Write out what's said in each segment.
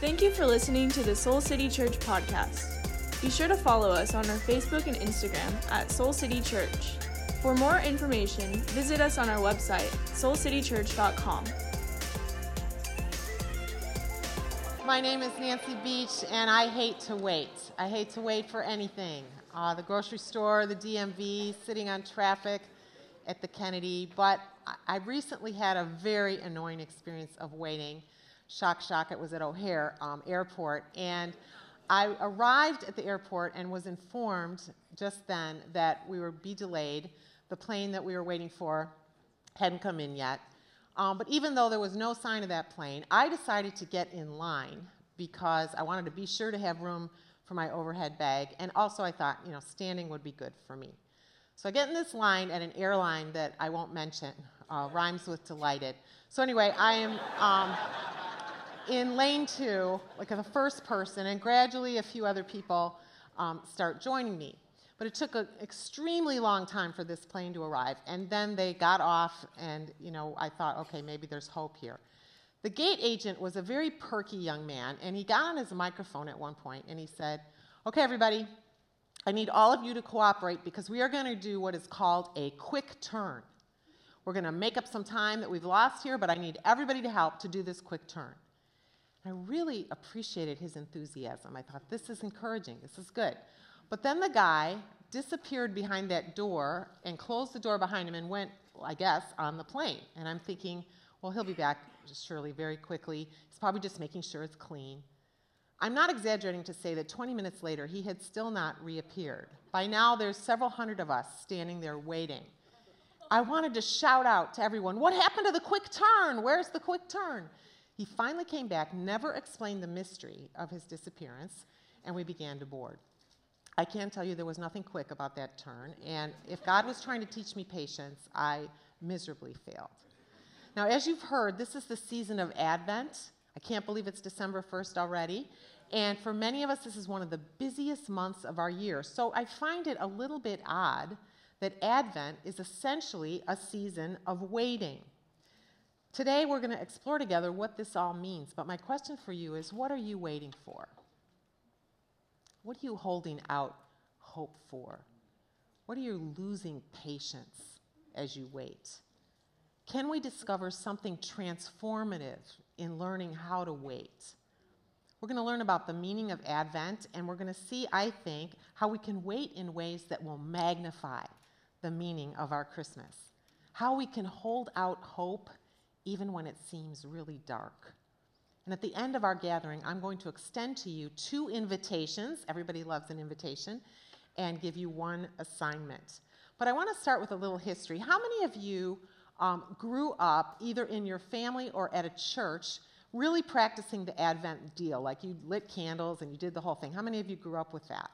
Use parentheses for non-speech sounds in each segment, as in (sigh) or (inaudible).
Thank you for listening to the Soul City Church podcast. Be sure to follow us on our Facebook and Instagram at Soul City Church. For more information, visit us on our website, soulcitychurch.com. My name is Nancy Beach, and I hate to wait. I hate to wait for anything. Uh, the grocery store, the DMV, sitting on traffic at the Kennedy. But I recently had a very annoying experience of waiting. Shock, shock, it was at O'Hare um, Airport. And I arrived at the airport and was informed just then that we would be delayed. The plane that we were waiting for hadn't come in yet. Um, but even though there was no sign of that plane, I decided to get in line because I wanted to be sure to have room for my overhead bag. And also, I thought, you know, standing would be good for me. So I get in this line at an airline that I won't mention, uh, rhymes with delighted. So, anyway, I am. Um, in lane two, like the first person, and gradually a few other people um, start joining me. But it took an extremely long time for this plane to arrive, and then they got off, and you know, I thought, okay, maybe there's hope here. The gate agent was a very perky young man, and he got on his microphone at one point and he said, Okay, everybody, I need all of you to cooperate because we are going to do what is called a quick turn. We're going to make up some time that we've lost here, but I need everybody to help to do this quick turn. I really appreciated his enthusiasm. I thought, this is encouraging, this is good. But then the guy disappeared behind that door and closed the door behind him and went, I guess, on the plane. And I'm thinking, well, he'll be back surely very quickly. He's probably just making sure it's clean. I'm not exaggerating to say that 20 minutes later, he had still not reappeared. By now, there's several hundred of us standing there waiting. I wanted to shout out to everyone, What happened to the quick turn? Where's the quick turn? He finally came back, never explained the mystery of his disappearance, and we began to board. I can tell you there was nothing quick about that turn, and if God was trying to teach me patience, I miserably failed. Now, as you've heard, this is the season of Advent. I can't believe it's December 1st already. And for many of us, this is one of the busiest months of our year. So I find it a little bit odd that Advent is essentially a season of waiting. Today, we're going to explore together what this all means. But my question for you is what are you waiting for? What are you holding out hope for? What are you losing patience as you wait? Can we discover something transformative in learning how to wait? We're going to learn about the meaning of Advent, and we're going to see, I think, how we can wait in ways that will magnify the meaning of our Christmas. How we can hold out hope even when it seems really dark. And at the end of our gathering, I'm going to extend to you two invitations. Everybody loves an invitation, and give you one assignment. But I want to start with a little history. How many of you um, grew up either in your family or at a church really practicing the Advent deal? Like you lit candles and you did the whole thing. How many of you grew up with that?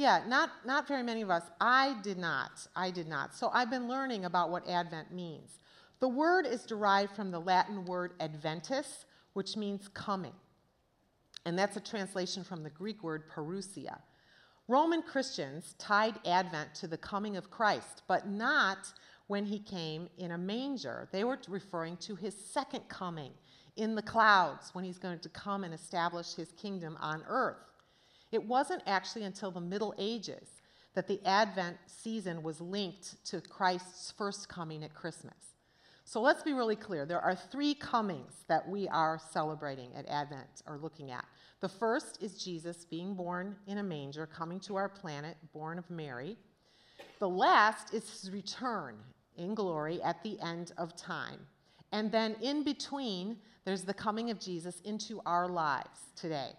Yeah, not, not very many of us. I did not. I did not. So I've been learning about what Advent means. The word is derived from the Latin word adventus, which means coming. And that's a translation from the Greek word parousia. Roman Christians tied Advent to the coming of Christ, but not when he came in a manger. They were referring to his second coming in the clouds when he's going to come and establish his kingdom on earth. It wasn't actually until the Middle Ages that the Advent season was linked to Christ's first coming at Christmas. So let's be really clear. There are three comings that we are celebrating at Advent or looking at. The first is Jesus being born in a manger, coming to our planet, born of Mary. The last is his return in glory at the end of time. And then in between, there's the coming of Jesus into our lives today.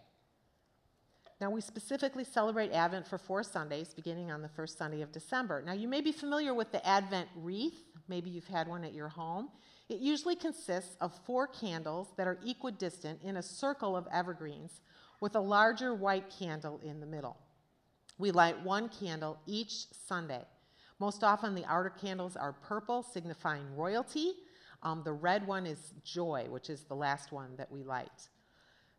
Now, we specifically celebrate Advent for four Sundays, beginning on the first Sunday of December. Now, you may be familiar with the Advent wreath. Maybe you've had one at your home. It usually consists of four candles that are equidistant in a circle of evergreens with a larger white candle in the middle. We light one candle each Sunday. Most often, the outer candles are purple, signifying royalty. Um, the red one is joy, which is the last one that we light.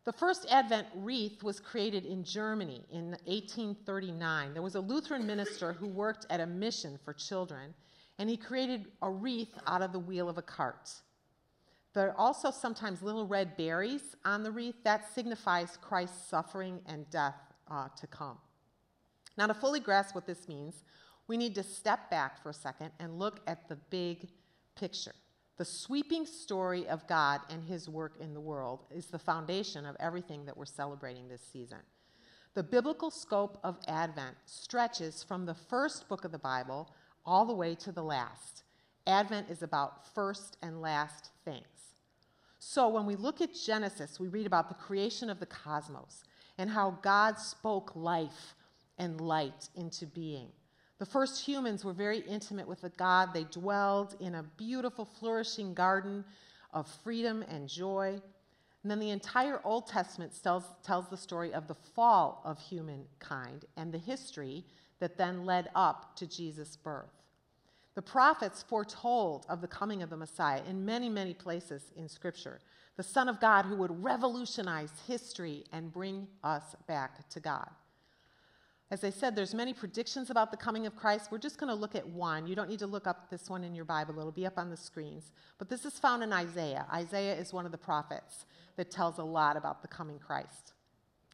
The first Advent wreath was created in Germany in 1839. There was a Lutheran minister who worked at a mission for children, and he created a wreath out of the wheel of a cart. There are also sometimes little red berries on the wreath. That signifies Christ's suffering and death uh, to come. Now, to fully grasp what this means, we need to step back for a second and look at the big picture. The sweeping story of God and his work in the world is the foundation of everything that we're celebrating this season. The biblical scope of Advent stretches from the first book of the Bible all the way to the last. Advent is about first and last things. So when we look at Genesis, we read about the creation of the cosmos and how God spoke life and light into being. The first humans were very intimate with the God. They dwelled in a beautiful, flourishing garden of freedom and joy. And then the entire Old Testament tells, tells the story of the fall of humankind and the history that then led up to Jesus' birth. The prophets foretold of the coming of the Messiah in many, many places in Scripture. The Son of God who would revolutionize history and bring us back to God. As I said, there's many predictions about the coming of Christ. We're just going to look at one. You don't need to look up this one in your Bible, it'll be up on the screens. But this is found in Isaiah. Isaiah is one of the prophets that tells a lot about the coming Christ.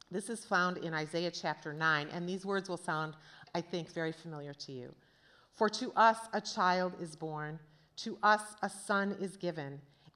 This is found in Isaiah chapter 9, and these words will sound, I think, very familiar to you. For to us a child is born, to us a son is given,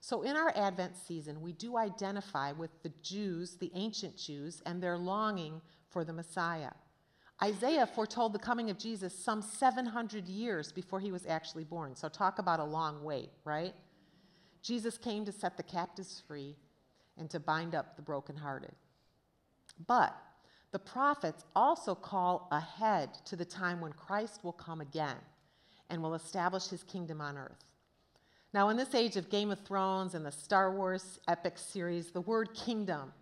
So, in our Advent season, we do identify with the Jews, the ancient Jews, and their longing for the Messiah. Isaiah foretold the coming of Jesus some 700 years before he was actually born. So, talk about a long wait, right? Jesus came to set the captives free and to bind up the brokenhearted. But the prophets also call ahead to the time when Christ will come again and will establish his kingdom on earth. Now, in this age of Game of Thrones and the Star Wars epic series, the word kingdom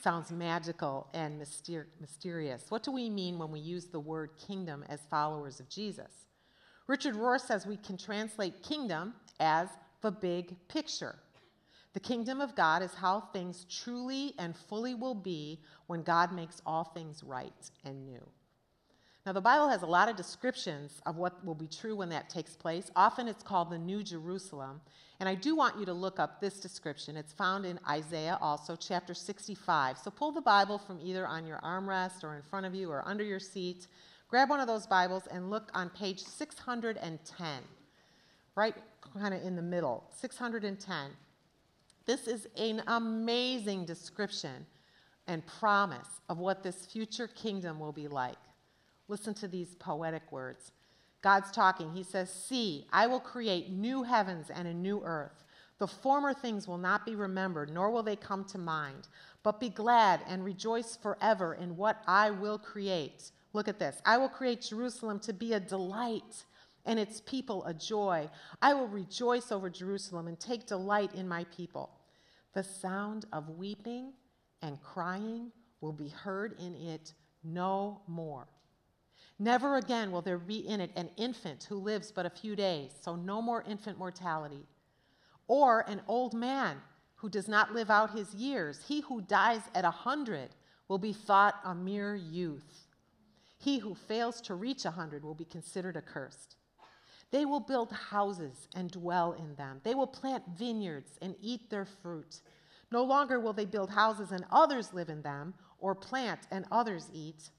sounds magical and myster- mysterious. What do we mean when we use the word kingdom as followers of Jesus? Richard Rohr says we can translate kingdom as the big picture. The kingdom of God is how things truly and fully will be when God makes all things right and new. Now, the Bible has a lot of descriptions of what will be true when that takes place. Often it's called the New Jerusalem. And I do want you to look up this description. It's found in Isaiah also, chapter 65. So pull the Bible from either on your armrest or in front of you or under your seat. Grab one of those Bibles and look on page 610, right kind of in the middle. 610. This is an amazing description and promise of what this future kingdom will be like. Listen to these poetic words. God's talking. He says, See, I will create new heavens and a new earth. The former things will not be remembered, nor will they come to mind. But be glad and rejoice forever in what I will create. Look at this. I will create Jerusalem to be a delight and its people a joy. I will rejoice over Jerusalem and take delight in my people. The sound of weeping and crying will be heard in it no more. Never again will there be in it an infant who lives but a few days, so no more infant mortality. Or an old man who does not live out his years. He who dies at a hundred will be thought a mere youth. He who fails to reach a hundred will be considered accursed. They will build houses and dwell in them. They will plant vineyards and eat their fruit. No longer will they build houses and others live in them, or plant and others eat.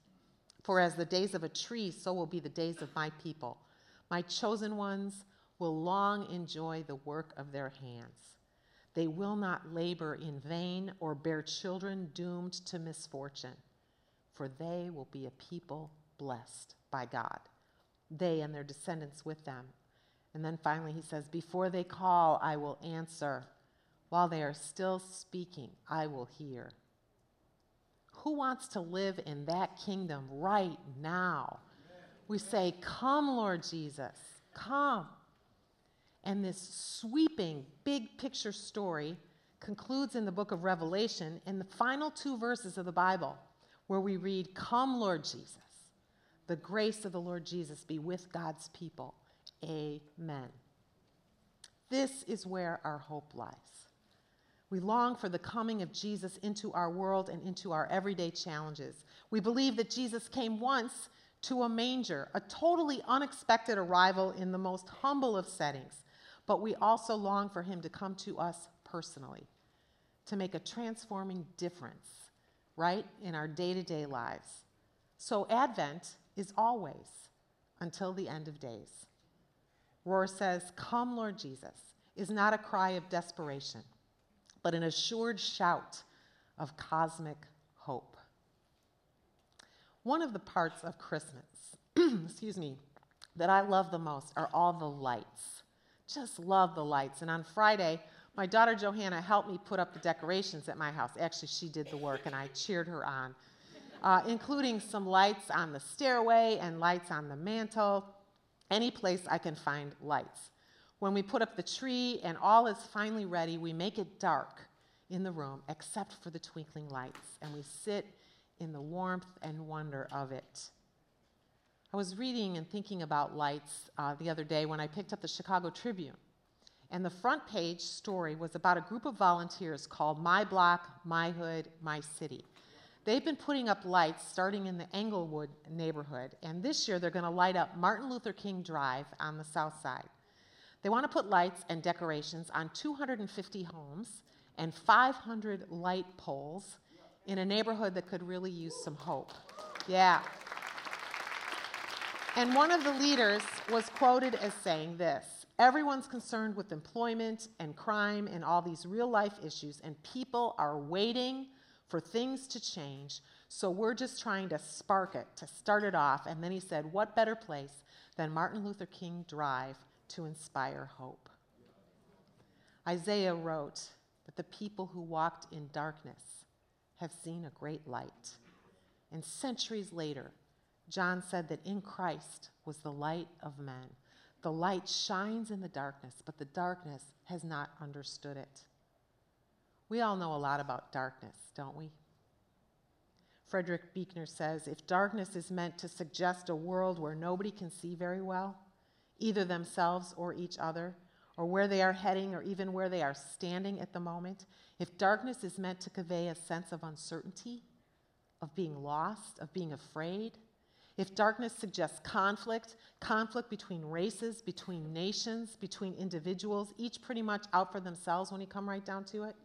For as the days of a tree, so will be the days of my people. My chosen ones will long enjoy the work of their hands. They will not labor in vain or bear children doomed to misfortune, for they will be a people blessed by God, they and their descendants with them. And then finally, he says, Before they call, I will answer. While they are still speaking, I will hear. Who wants to live in that kingdom right now? We say, Come, Lord Jesus, come. And this sweeping, big picture story concludes in the book of Revelation in the final two verses of the Bible, where we read, Come, Lord Jesus. The grace of the Lord Jesus be with God's people. Amen. This is where our hope lies. We long for the coming of Jesus into our world and into our everyday challenges. We believe that Jesus came once to a manger, a totally unexpected arrival in the most humble of settings. But we also long for him to come to us personally, to make a transforming difference, right, in our day to day lives. So Advent is always until the end of days. Rohr says, Come, Lord Jesus, is not a cry of desperation, but an assured shout of cosmic hope. One of the parts of Christmas, (clears throat) excuse me, that I love the most are all the lights. Just love the lights. And on Friday, my daughter Johanna helped me put up the decorations at my house. Actually, she did the work, and I cheered her on, uh, including some lights on the stairway and lights on the mantle, any place I can find lights. When we put up the tree and all is finally ready, we make it dark in the room except for the twinkling lights, and we sit in the warmth and wonder of it. I was reading and thinking about lights uh, the other day when I picked up the Chicago Tribune. And the front page story was about a group of volunteers called My Block, My Hood, My City. They've been putting up lights starting in the Englewood neighborhood, and this year they're going to light up Martin Luther King Drive on the south side. They want to put lights and decorations on 250 homes and 500 light poles in a neighborhood that could really use some hope. Yeah. And one of the leaders was quoted as saying this Everyone's concerned with employment and crime and all these real life issues, and people are waiting for things to change. So we're just trying to spark it, to start it off. And then he said, What better place than Martin Luther King Drive to inspire hope? Isaiah wrote that the people who walked in darkness have seen a great light. And centuries later, John said that in Christ was the light of men. The light shines in the darkness, but the darkness has not understood it. We all know a lot about darkness, don't we? Frederick Buechner says if darkness is meant to suggest a world where nobody can see very well, either themselves or each other, or where they are heading, or even where they are standing at the moment, if darkness is meant to convey a sense of uncertainty, of being lost, of being afraid, if darkness suggests conflict, conflict between races, between nations, between individuals, each pretty much out for themselves when you come right down to it,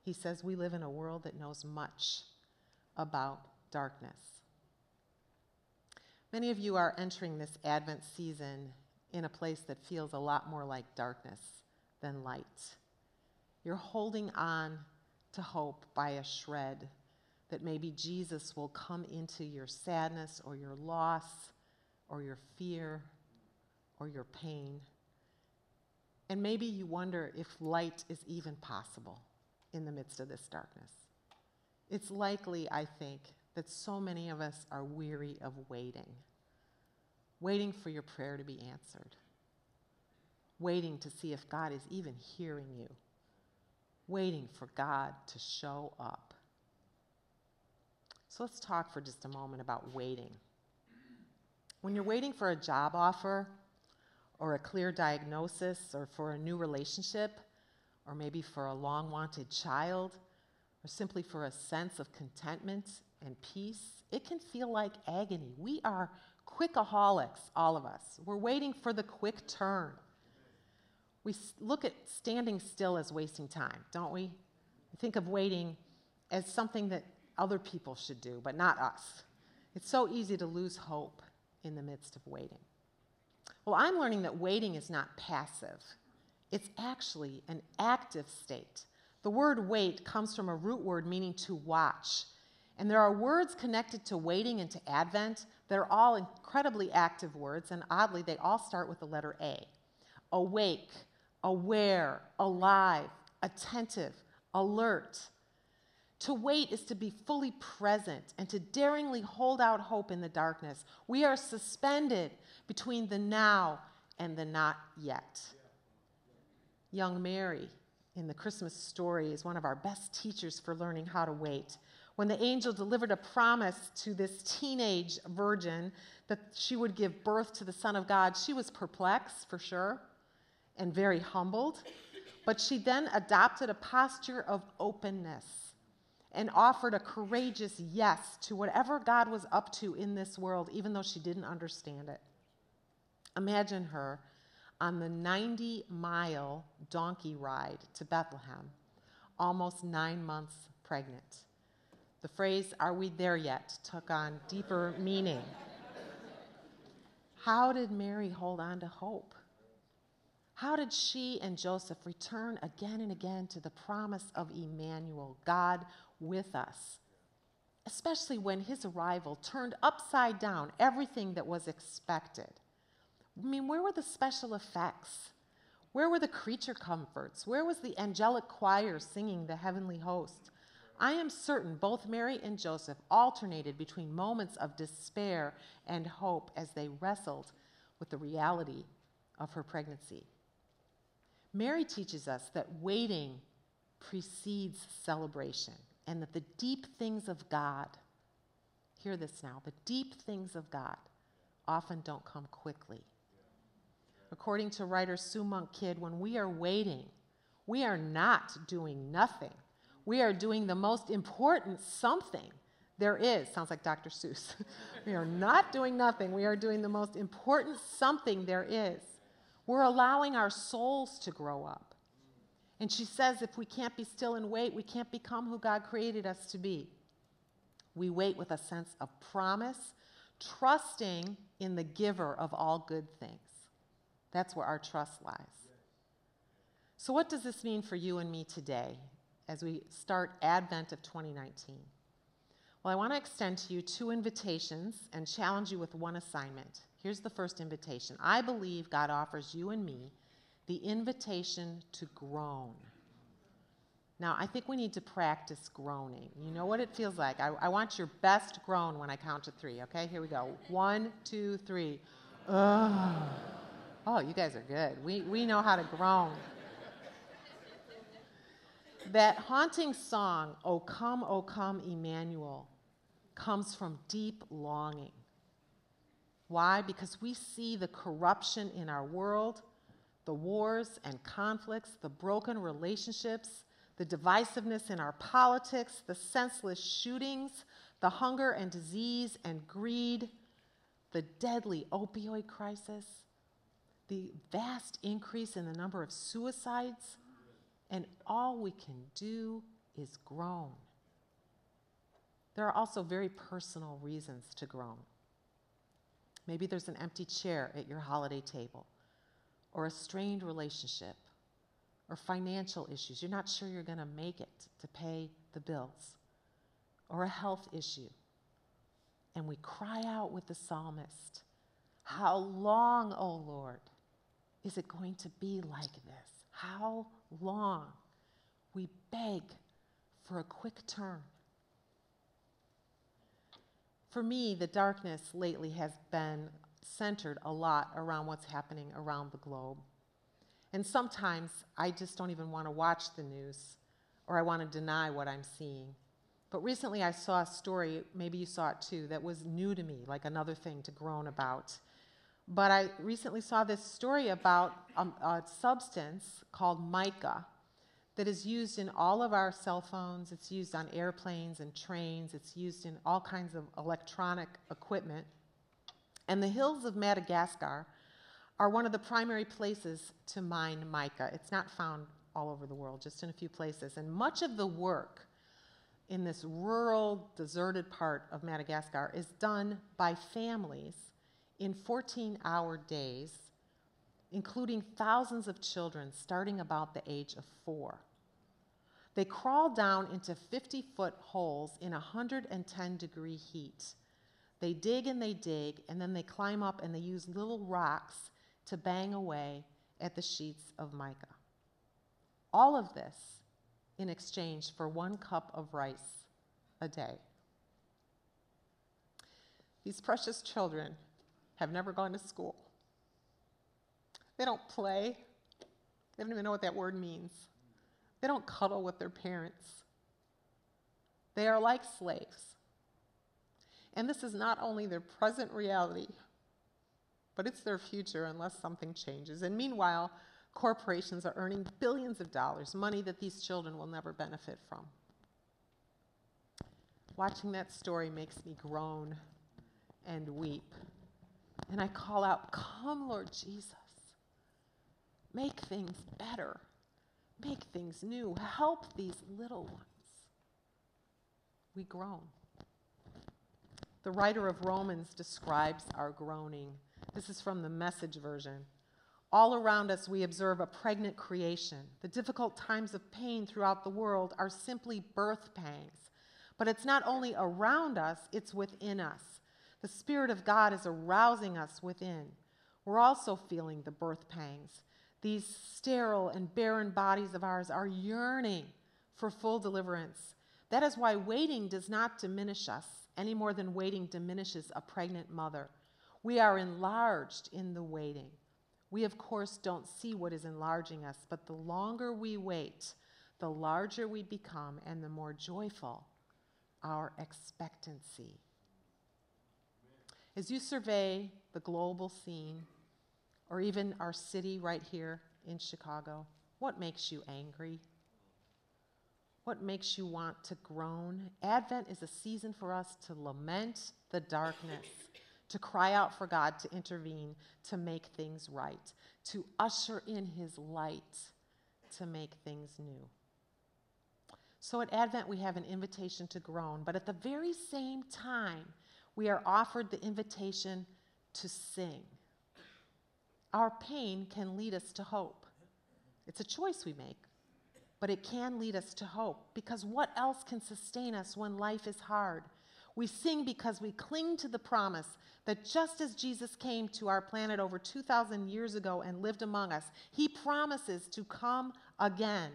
he says we live in a world that knows much about darkness. Many of you are entering this Advent season in a place that feels a lot more like darkness than light. You're holding on to hope by a shred that maybe Jesus will come into your sadness or your loss or your fear or your pain. And maybe you wonder if light is even possible in the midst of this darkness. It's likely, I think, that so many of us are weary of waiting, waiting for your prayer to be answered, waiting to see if God is even hearing you waiting for God to show up. So let's talk for just a moment about waiting. When you're waiting for a job offer, or a clear diagnosis, or for a new relationship, or maybe for a long wanted child, or simply for a sense of contentment and peace, it can feel like agony. We are quickaholics, all of us. We're waiting for the quick turn we look at standing still as wasting time, don't we? We think of waiting as something that other people should do, but not us. It's so easy to lose hope in the midst of waiting. Well, I'm learning that waiting is not passive, it's actually an active state. The word wait comes from a root word meaning to watch. And there are words connected to waiting and to Advent that are all incredibly active words, and oddly, they all start with the letter A. Awake, aware, alive, attentive, alert. To wait is to be fully present and to daringly hold out hope in the darkness. We are suspended between the now and the not yet. Young Mary in the Christmas story is one of our best teachers for learning how to wait. When the angel delivered a promise to this teenage virgin that she would give birth to the Son of God, she was perplexed for sure and very humbled. But she then adopted a posture of openness and offered a courageous yes to whatever God was up to in this world, even though she didn't understand it. Imagine her on the 90 mile donkey ride to Bethlehem, almost nine months pregnant. The phrase, Are we there yet? took on deeper meaning. How did Mary hold on to hope? How did she and Joseph return again and again to the promise of Emmanuel, God with us? Especially when his arrival turned upside down everything that was expected. I mean, where were the special effects? Where were the creature comforts? Where was the angelic choir singing the heavenly host? I am certain both Mary and Joseph alternated between moments of despair and hope as they wrestled with the reality of her pregnancy. Mary teaches us that waiting precedes celebration and that the deep things of God, hear this now, the deep things of God often don't come quickly. According to writer Sue Monk Kidd, when we are waiting, we are not doing nothing. We are doing the most important something there is. Sounds like Dr. Seuss. (laughs) we are not doing nothing. We are doing the most important something there is. We're allowing our souls to grow up. And she says if we can't be still and wait, we can't become who God created us to be. We wait with a sense of promise, trusting in the giver of all good things. That's where our trust lies. So, what does this mean for you and me today as we start Advent of 2019? Well, I want to extend to you two invitations and challenge you with one assignment. Here's the first invitation I believe God offers you and me the invitation to groan. Now, I think we need to practice groaning. You know what it feels like. I, I want your best groan when I count to three, okay? Here we go. One, two, three. Ugh. Oh, you guys are good. We, we know how to groan. That haunting song, O come, O come, Emmanuel, comes from deep longing. Why? Because we see the corruption in our world, the wars and conflicts, the broken relationships, the divisiveness in our politics, the senseless shootings, the hunger and disease and greed, the deadly opioid crisis the vast increase in the number of suicides, and all we can do is groan. There are also very personal reasons to groan. Maybe there's an empty chair at your holiday table, or a strained relationship, or financial issues. You're not sure you're going to make it to pay the bills, or a health issue. And we cry out with the psalmist, How long, O Lord? is it going to be like this? How long? We beg for a quick turn. For me, the darkness lately has been centered a lot around what's happening around the globe. And sometimes I just don't even want to watch the news or I want to deny what I'm seeing. But recently I saw a story, maybe you saw it too, that was new to me, like another thing to groan about. But I recently saw this story about a, a substance called mica that is used in all of our cell phones. It's used on airplanes and trains. It's used in all kinds of electronic equipment. And the hills of Madagascar are one of the primary places to mine mica. It's not found all over the world, just in a few places. And much of the work in this rural, deserted part of Madagascar is done by families in 14 hour days, including thousands of children starting about the age of four. They crawl down into 50 foot holes in 110 degree heat. They dig and they dig, and then they climb up and they use little rocks to bang away at the sheets of mica. All of this in exchange for one cup of rice a day. These precious children have never gone to school. They don't play. They don't even know what that word means. They don't cuddle with their parents. They are like slaves. And this is not only their present reality, but it's their future unless something changes. And meanwhile, corporations are earning billions of dollars, money that these children will never benefit from. Watching that story makes me groan and weep. And I call out, Come, Lord Jesus. Make things better. Make things new. Help these little ones. We groan. The writer of Romans describes our groaning. This is from the message version. All around us, we observe a pregnant creation. The difficult times of pain throughout the world are simply birth pangs. But it's not only around us, it's within us. The Spirit of God is arousing us within. We're also feeling the birth pangs. These sterile and barren bodies of ours are yearning for full deliverance. That is why waiting does not diminish us any more than waiting diminishes a pregnant mother. We are enlarged in the waiting. We, of course, don't see what is enlarging us, but the longer we wait, the larger we become and the more joyful our expectancy. As you survey the global scene, or even our city right here in Chicago, what makes you angry? What makes you want to groan? Advent is a season for us to lament the darkness, to cry out for God to intervene, to make things right, to usher in His light, to make things new. So at Advent, we have an invitation to groan, but at the very same time, we are offered the invitation to sing. Our pain can lead us to hope. It's a choice we make, but it can lead us to hope because what else can sustain us when life is hard? We sing because we cling to the promise that just as Jesus came to our planet over 2,000 years ago and lived among us, he promises to come again,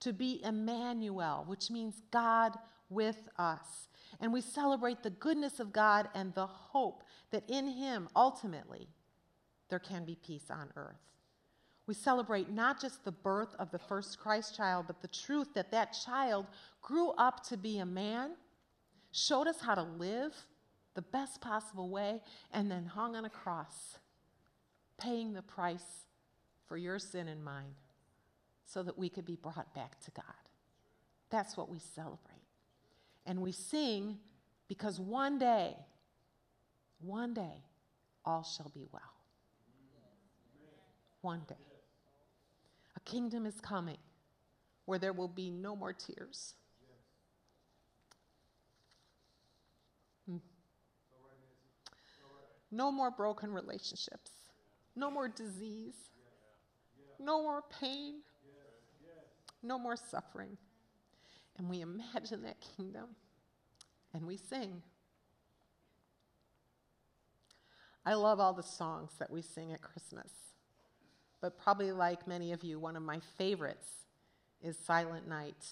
to be Emmanuel, which means God with us and we celebrate the goodness of God and the hope that in Him, ultimately, there can be peace on earth. We celebrate not just the birth of the first Christ child, but the truth that that child grew up to be a man, showed us how to live the best possible way, and then hung on a cross, paying the price for your sin and mine so that we could be brought back to God. That's what we celebrate. And we sing because one day, one day, all shall be well. One day. A kingdom is coming where there will be no more tears. Hmm. No more broken relationships. No more disease. No more pain. No more suffering and we imagine that kingdom and we sing. I love all the songs that we sing at Christmas, but probably like many of you, one of my favorites is Silent Night.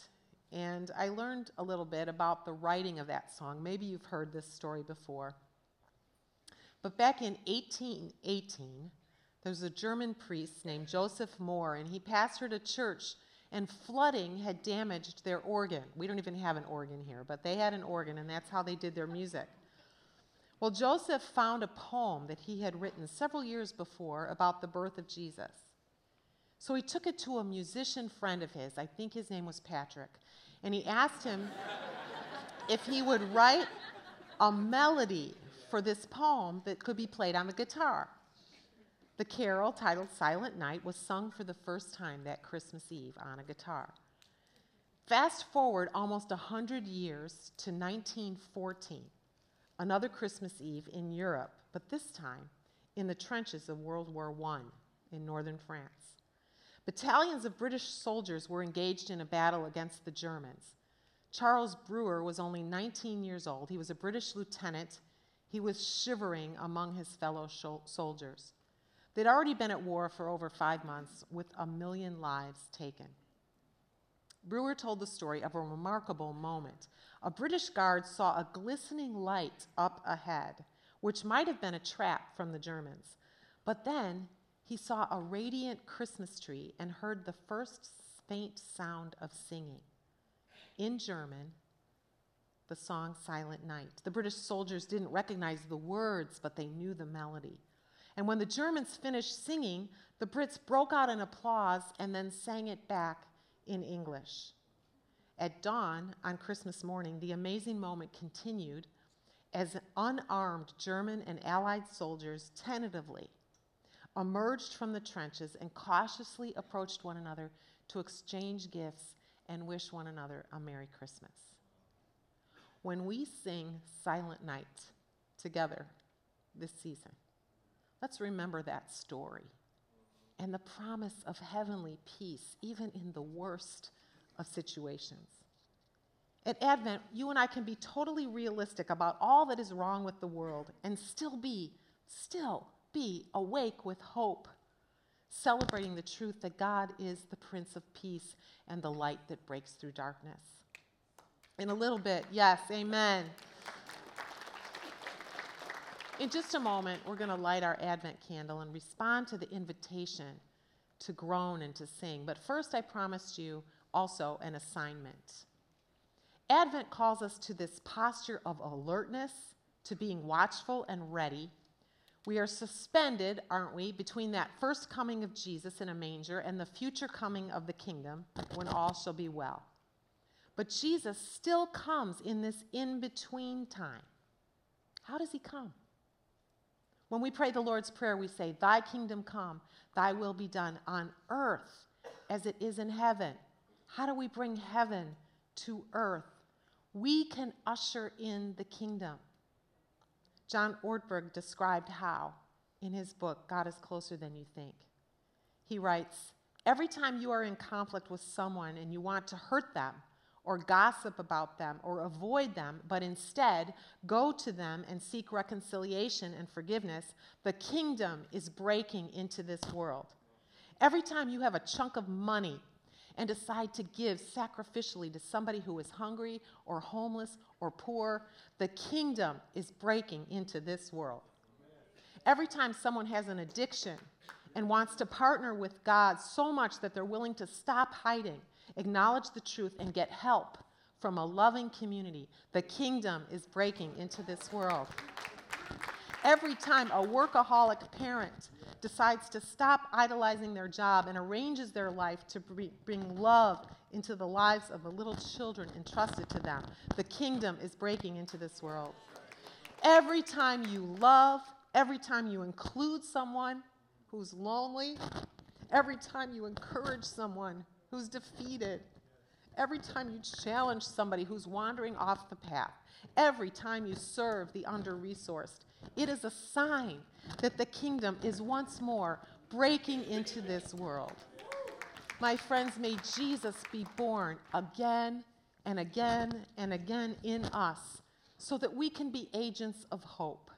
And I learned a little bit about the writing of that song. Maybe you've heard this story before. But back in 1818, there was a German priest named Joseph Mohr, and he pastored a church and flooding had damaged their organ. We don't even have an organ here, but they had an organ, and that's how they did their music. Well, Joseph found a poem that he had written several years before about the birth of Jesus. So he took it to a musician friend of his, I think his name was Patrick, and he asked him (laughs) if he would write a melody for this poem that could be played on the guitar. The carol, titled Silent Night, was sung for the first time that Christmas Eve on a guitar. Fast forward almost 100 years to 1914, another Christmas Eve in Europe, but this time in the trenches of World War I in northern France. Battalions of British soldiers were engaged in a battle against the Germans. Charles Brewer was only 19 years old. He was a British lieutenant. He was shivering among his fellow soldiers. They'd already been at war for over five months with a million lives taken. Brewer told the story of a remarkable moment. A British guard saw a glistening light up ahead, which might have been a trap from the Germans. But then he saw a radiant Christmas tree and heard the first faint sound of singing. In German, the song Silent Night. The British soldiers didn't recognize the words, but they knew the melody. And when the Germans finished singing, the Brits broke out in applause and then sang it back in English. At dawn on Christmas morning, the amazing moment continued as unarmed German and Allied soldiers tentatively emerged from the trenches and cautiously approached one another to exchange gifts and wish one another a Merry Christmas. When we sing Silent Night together this season, let's remember that story and the promise of heavenly peace, even in the worst of situations. At Advent, you and I can be totally realistic about all that is wrong with the world and still be, still be awake with hope, celebrating the truth that God is the Prince of Peace and the light that breaks through darkness. In a little bit, yes, amen. In just a moment, we're going to light our Advent candle and respond to the invitation to groan and to sing. But first, I promised you also an assignment. Advent calls us to this posture of alertness, to being watchful and ready. We are suspended, aren't we, between that first coming of Jesus in a manger and the future coming of the kingdom when all shall be well. But Jesus still comes in this in between time. How does he come? When we pray the Lord's Prayer, we say, Thy kingdom come, thy will be done on earth as it is in heaven. How do we bring heaven to earth? We can usher in the kingdom. John Ortberg described how in his book, God is Closer Than You Think. He writes, Every time you are in conflict with someone and you want to hurt them, or gossip about them or avoid them, but instead go to them and seek reconciliation and forgiveness, the kingdom is breaking into this world. Every time you have a chunk of money and decide to give sacrificially to somebody who is hungry or homeless or poor, the kingdom is breaking into this world. Every time someone has an addiction and wants to partner with God so much that they're willing to stop hiding acknowledge the truth, and get help from a loving community, the kingdom is breaking into this world. Every time a workaholic parent decides to stop idolizing their job and arranges their life to bring love into the lives of the little children entrusted to them, the kingdom is breaking into this world. Every time you love, every time you include someone who's lonely, every time you encourage someone who's defeated, every time you challenge somebody who's wandering off the path, every time you serve the under resourced, it is a sign that the kingdom is once more breaking into this world. My friends, may Jesus be born again and again and again in us so that we can be agents of hope.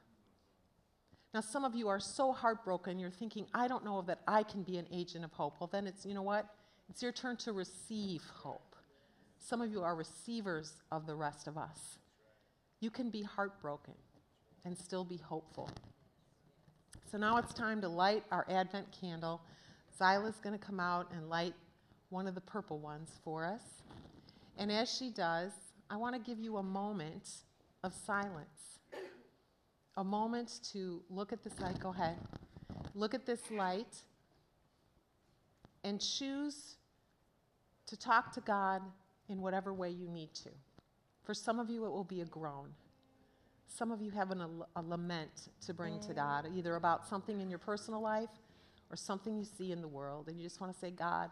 Now, some of you are so heartbroken, you're thinking, I don't know that I can be an agent of hope. Well, then it's, you know what? It's your turn to receive hope. Some of you are receivers of the rest of us. You can be heartbroken and still be hopeful. So now it's time to light our Advent candle. Zyla's going to come out and light one of the purple ones for us. And as she does, I want to give you a moment of silence. A moment to look at this light. Go ahead. Look at this light and choose to talk to God in whatever way you need to. For some of you, it will be a groan. Some of you have an, a, a lament to bring to God, either about something in your personal life or something you see in the world. And you just want to say, God,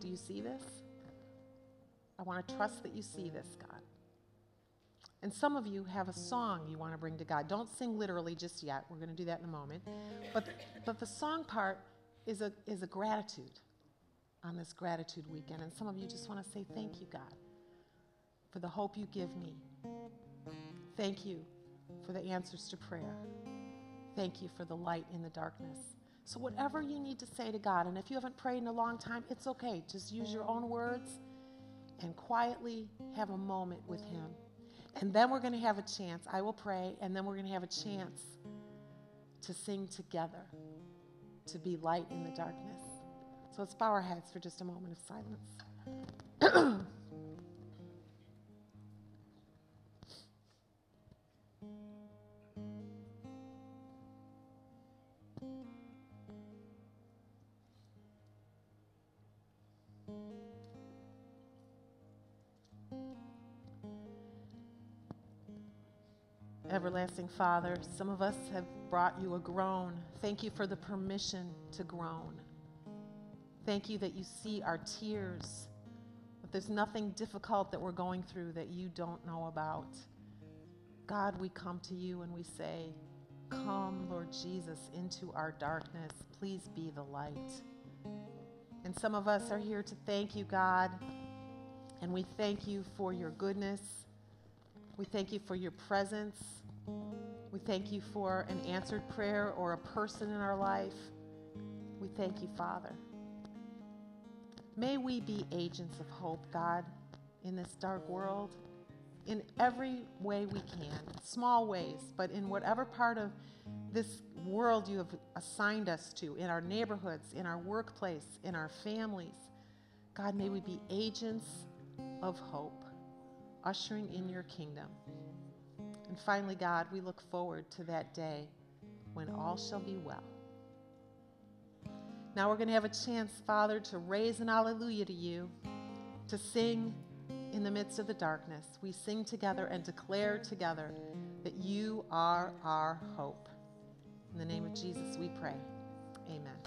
do you see this? I want to trust that you see this, God. And some of you have a song you want to bring to God. Don't sing literally just yet. We're going to do that in a moment. But, but the song part is a, is a gratitude on this gratitude weekend. And some of you just want to say, Thank you, God, for the hope you give me. Thank you for the answers to prayer. Thank you for the light in the darkness. So, whatever you need to say to God, and if you haven't prayed in a long time, it's okay. Just use your own words and quietly have a moment with Him. And then we're going to have a chance. I will pray, and then we're going to have a chance to sing together, to be light in the darkness. So let's bow our heads for just a moment of silence. (clears throat) Everlasting Father, some of us have brought you a groan. Thank you for the permission to groan. Thank you that you see our tears. But there's nothing difficult that we're going through that you don't know about. God, we come to you and we say, Come, Lord Jesus, into our darkness. Please be the light. And some of us are here to thank you, God. And we thank you for your goodness. We thank you for your presence. We thank you for an answered prayer or a person in our life. We thank you, Father. May we be agents of hope, God, in this dark world, in every way we can, small ways, but in whatever part of this world you have assigned us to, in our neighborhoods, in our workplace, in our families. God, may we be agents of hope, ushering in your kingdom. And finally, God, we look forward to that day when all shall be well. Now we're going to have a chance, Father, to raise an alleluia to you, to sing in the midst of the darkness. We sing together and declare together that you are our hope. In the name of Jesus, we pray. Amen.